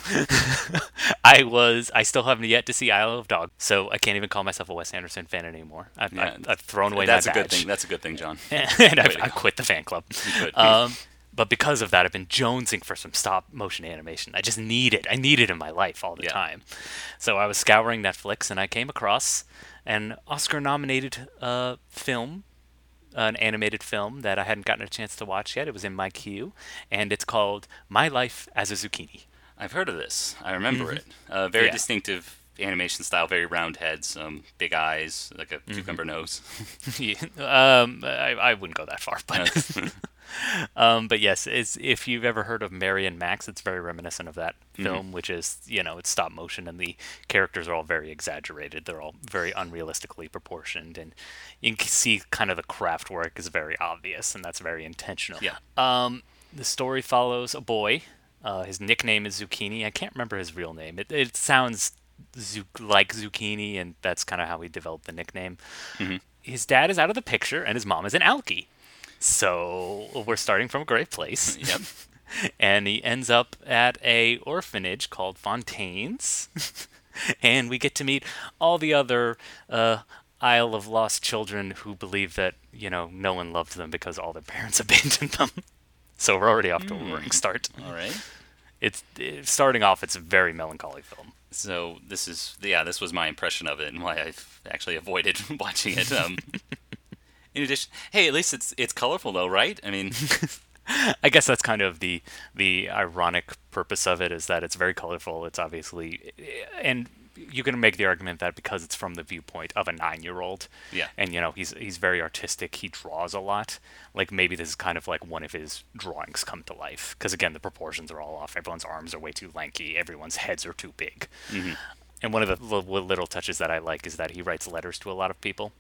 I was I still haven't yet to see Isle of Dog, so I can't even call myself a Wes Anderson fan anymore. I've, Yeah, I've, I've thrown away That's my a good thing. That's a good thing, John. and I've, I quit the fan club. could. Um, but because of that, I've been jonesing for some stop motion animation. I just need it. I need it in my life all the Yeah. time. So I was scouring Netflix and I came across an Oscar-nominated uh, film, an animated film that I hadn't gotten a chance to watch yet. It was in my queue, and it's called My Life as a Zucchini. I've heard of this. I remember it. Uh, very Yeah. distinctive animation style. Very round heads, um, big eyes, like a Mm-hmm. cucumber nose. Yeah, um, I, I wouldn't go that far, but um, but yes, it's, if you've ever heard of Mary and Max, it's very reminiscent of that film, which is you know it's stop motion and the characters are all very exaggerated. They're all very unrealistically proportioned, and you can see kind of the craft work is very obvious, and that's very intentional. Yeah. Um, the story follows a boy. Uh, his nickname is Zucchini. I can't remember his real name. It, it sounds zu- like zucchini, and that's kind of how he developed the nickname. His dad is out of the picture, and his mom is an alkie. So we're starting from a great place. yep. and he ends up at a orphanage called Fontaine's, and we get to meet all the other uh, Isle of Lost children who believe that you know no one loved them because all their parents abandoned them. So we're already off to a roaring start. All right. It's it, starting off. It's a very melancholy film. So this is yeah, this was my impression of it and why I've actually avoided watching it. Um, in addition, hey, at least it's it's colorful though, right? I mean, I guess that's kind of the the ironic purpose of it is that it's very colorful. It's obviously, and you can make the argument that because it's from the viewpoint of a nine-year-old, Yeah. and you know he's he's very artistic. He draws a lot. Like maybe this is kind of like one of his drawings come to life because again the proportions are all off. Everyone's arms are way too lanky. Everyone's heads are too big. Mm-hmm. And one of the little touches that I like is that he writes letters to a lot of people.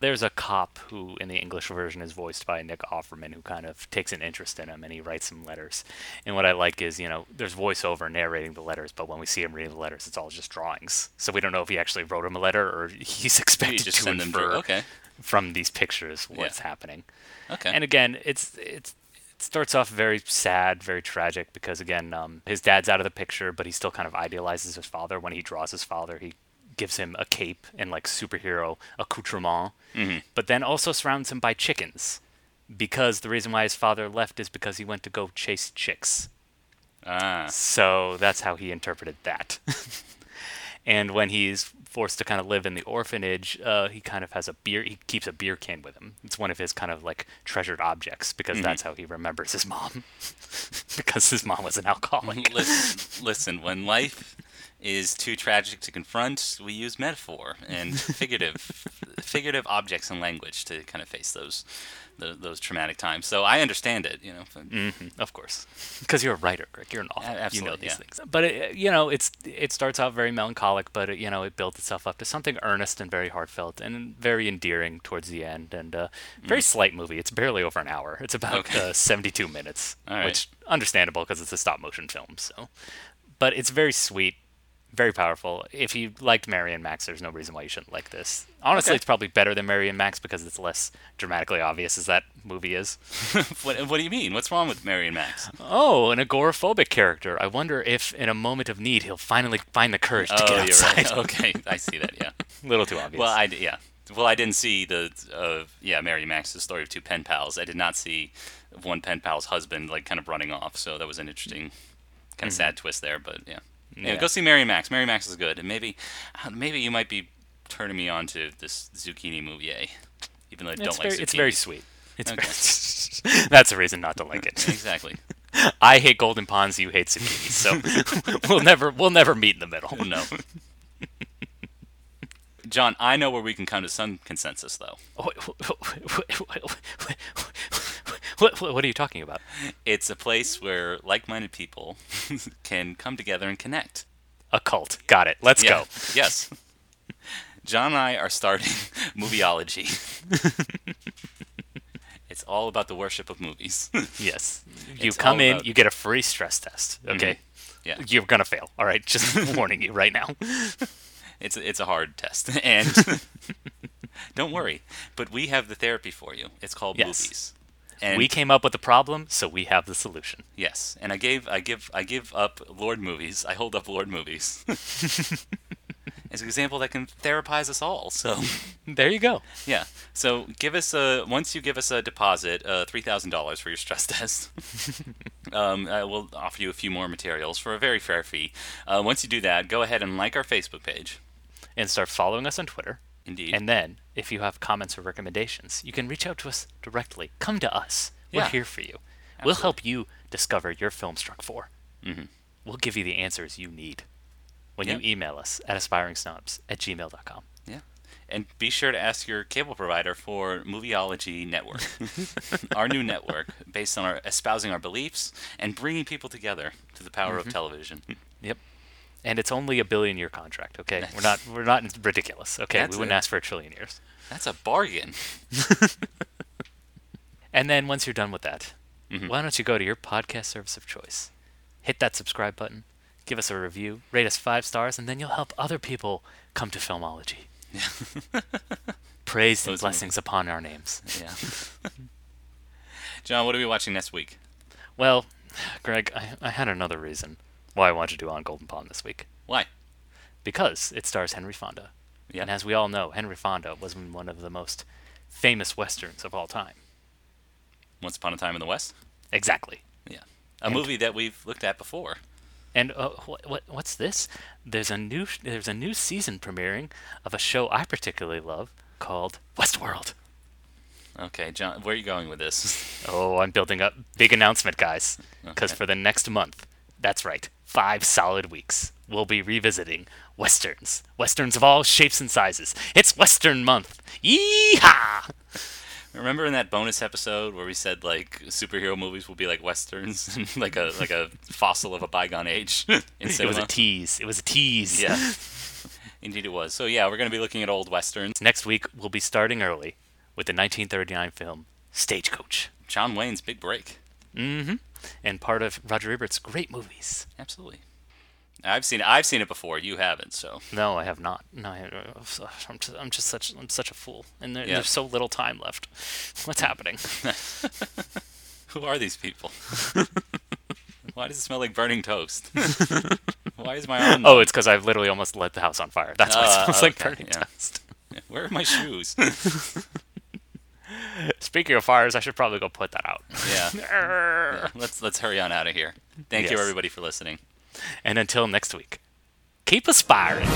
There's a cop who, in the English version, is voiced by Nick Offerman, who kind of takes an interest in him and he writes some letters. And what I like is, you know, there's voiceover narrating the letters, but when we see him reading the letters, it's all just drawings. So we don't know if he actually wrote him a letter or he's expected to send them infer. Okay. from these pictures what's Yeah. happening. Okay. And again, it's it's it starts off very sad, very tragic because again, um, his dad's out of the picture, but he still kind of idealizes his father. When he draws his father, he gives him a cape and like superhero accoutrement, but then also surrounds him by chickens. Because the reason why his father left is because he went to go chase chicks. Ah, So that's how he interpreted that. and when he's forced to kind of live in the orphanage, uh, he kind of has a beer. He keeps a beer can with him. It's one of his kind of like treasured objects because that's how he remembers his mom. because his mom was an alcoholic. listen, listen. When life is too tragic to confront, we use metaphor and figurative, figurative objects and language to kind of face those, the, those traumatic times. So I understand it. You know, Mhm, of course, because you're a writer, Greg. You're an author. A- you know these yeah. things. But it, you know, it's it starts out very melancholic, but it, you know, it builds itself up to something earnest and very heartfelt and very endearing towards the end. And uh, very slight movie. It's barely over an hour. It's about Mm. Okay. uh, 72 minutes, right. which understandable because it's a stop motion film. So, but it's very sweet. Very powerful. If you liked Mary and Max, there's no reason why you shouldn't like this. Honestly, Okay. it's probably better than Mary and Max because it's less dramatically obvious as that movie is. what, what do you mean? What's wrong with Mary and Max? Oh, an agoraphobic character. I wonder if, in a moment of need, he'll finally find the courage to oh, get outside. right. Okay, I see that. Yeah. A little too obvious. Well, I yeah. Well, I didn't see the uh, yeah Mary and Max's story of two pen pals. I did not see one pen pal's husband like kind of running off. So that was an interesting kind of sad twist there. But yeah. Yeah, go see Mary Max. Mary Max is good, and maybe uh, maybe you might be turning me on to this zucchini movie. Even though I don't it's like very, zucchini. it's very sweet. It's Okay. very, that's a reason not to like it. exactly. I hate golden ponds. You hate zucchini. So we'll never we'll never meet in the middle. No. John, I know where we can come to some consensus, though. What, what, are you talking about? It's a place where like-minded people can come together and connect. A cult. Got it. Let's Yeah. go. Yes. John and I are starting Movieology. it's all about the worship of movies. Yes. You It's come in, about- Mm-hmm. you get a free stress test. Okay. Yeah. You're gonna fail. All right. Just warning you right now. It's it's a hard test, and don't worry. But we have the therapy for you. It's called Yes. movies. And we came up with the problem, so we have the solution. yes, and I gave I give I give up Lord movies. I hold up Lord movies as an example that can therapize us all. So There you go. yeah. So give us a once you give us a deposit, uh, three thousand dollars for your stress test. um, I will offer you a few more materials for a very fair fee. Uh, once you do that, go ahead and like our Facebook page. And start following us on Twitter. Indeed. And then, if you have comments or recommendations, you can reach out to us directly. Come to us. We're Yeah. here for you. We'll help you discover your film struck for. Mhm. We'll give you the answers you need when Yeah. you email us at aspiringsnobs at gmail.com. Yeah. And be sure to ask your cable provider for Movieology Network, our new network based on our espousing our beliefs and bringing people together to the power Mm-hmm. of television. Yep. And it's only a billion year contract, okay? We're not we're not ridiculous, okay? That's we wouldn't it. ask for a trillion years. That's a bargain. And then once you're done with that, Mhm. why don't you go to your podcast service of choice? Hit that subscribe button, give us a review, rate us five stars, and then you'll help other people come to filmology. Praise and blessings upon our names. Yeah. John, what are we watching next week? Well, Greg, I, I had another reason why I wanted to do on Golden Pond this week. Why? Because it stars Henry Fonda. Yeah. And as we all know, Henry Fonda was one of the most famous westerns of all time. Once Upon a Time in the West? Exactly. Yeah. A And- movie that we've looked at before. And uh, what, what what's this? There's a new there's a new season premiering of a show I particularly love called Westworld. Okay, John, where are you going with this? Oh, I'm building up big announcement, guys. Because Okay. for the next month, that's right, five solid weeks, we'll be revisiting westerns, westerns of all shapes and sizes. It's Western Month. Yeehaw! Remember in that bonus episode where we said like superhero movies will be like westerns, like a like a fossil of a bygone age It was a tease. It was a tease. Yeah. Indeed it was. So yeah, we're going to be looking at old westerns. Next week, we'll be starting early with the 1939 film Stagecoach. John Wayne's big break. Mm-hmm. And part of Roger Ebert's great movies. Absolutely. I've seen it. I've seen it before. You haven't, so No, I have not. No, I, I'm just, I'm just such I'm such a fool, and there, Yeah. there's so little time left. What's happening? who are these people? Why does it smell like burning toast? Why is my arm? Oh, it's because I've literally almost lit the house on fire. That's why it Ah, smells like burning yeah. toast. Where are my shoes? Speaking of fires, I should probably go put that out. yeah. Yeah, Let's let's hurry on out of here. Thank you everybody for listening. And until next week, keep aspiring.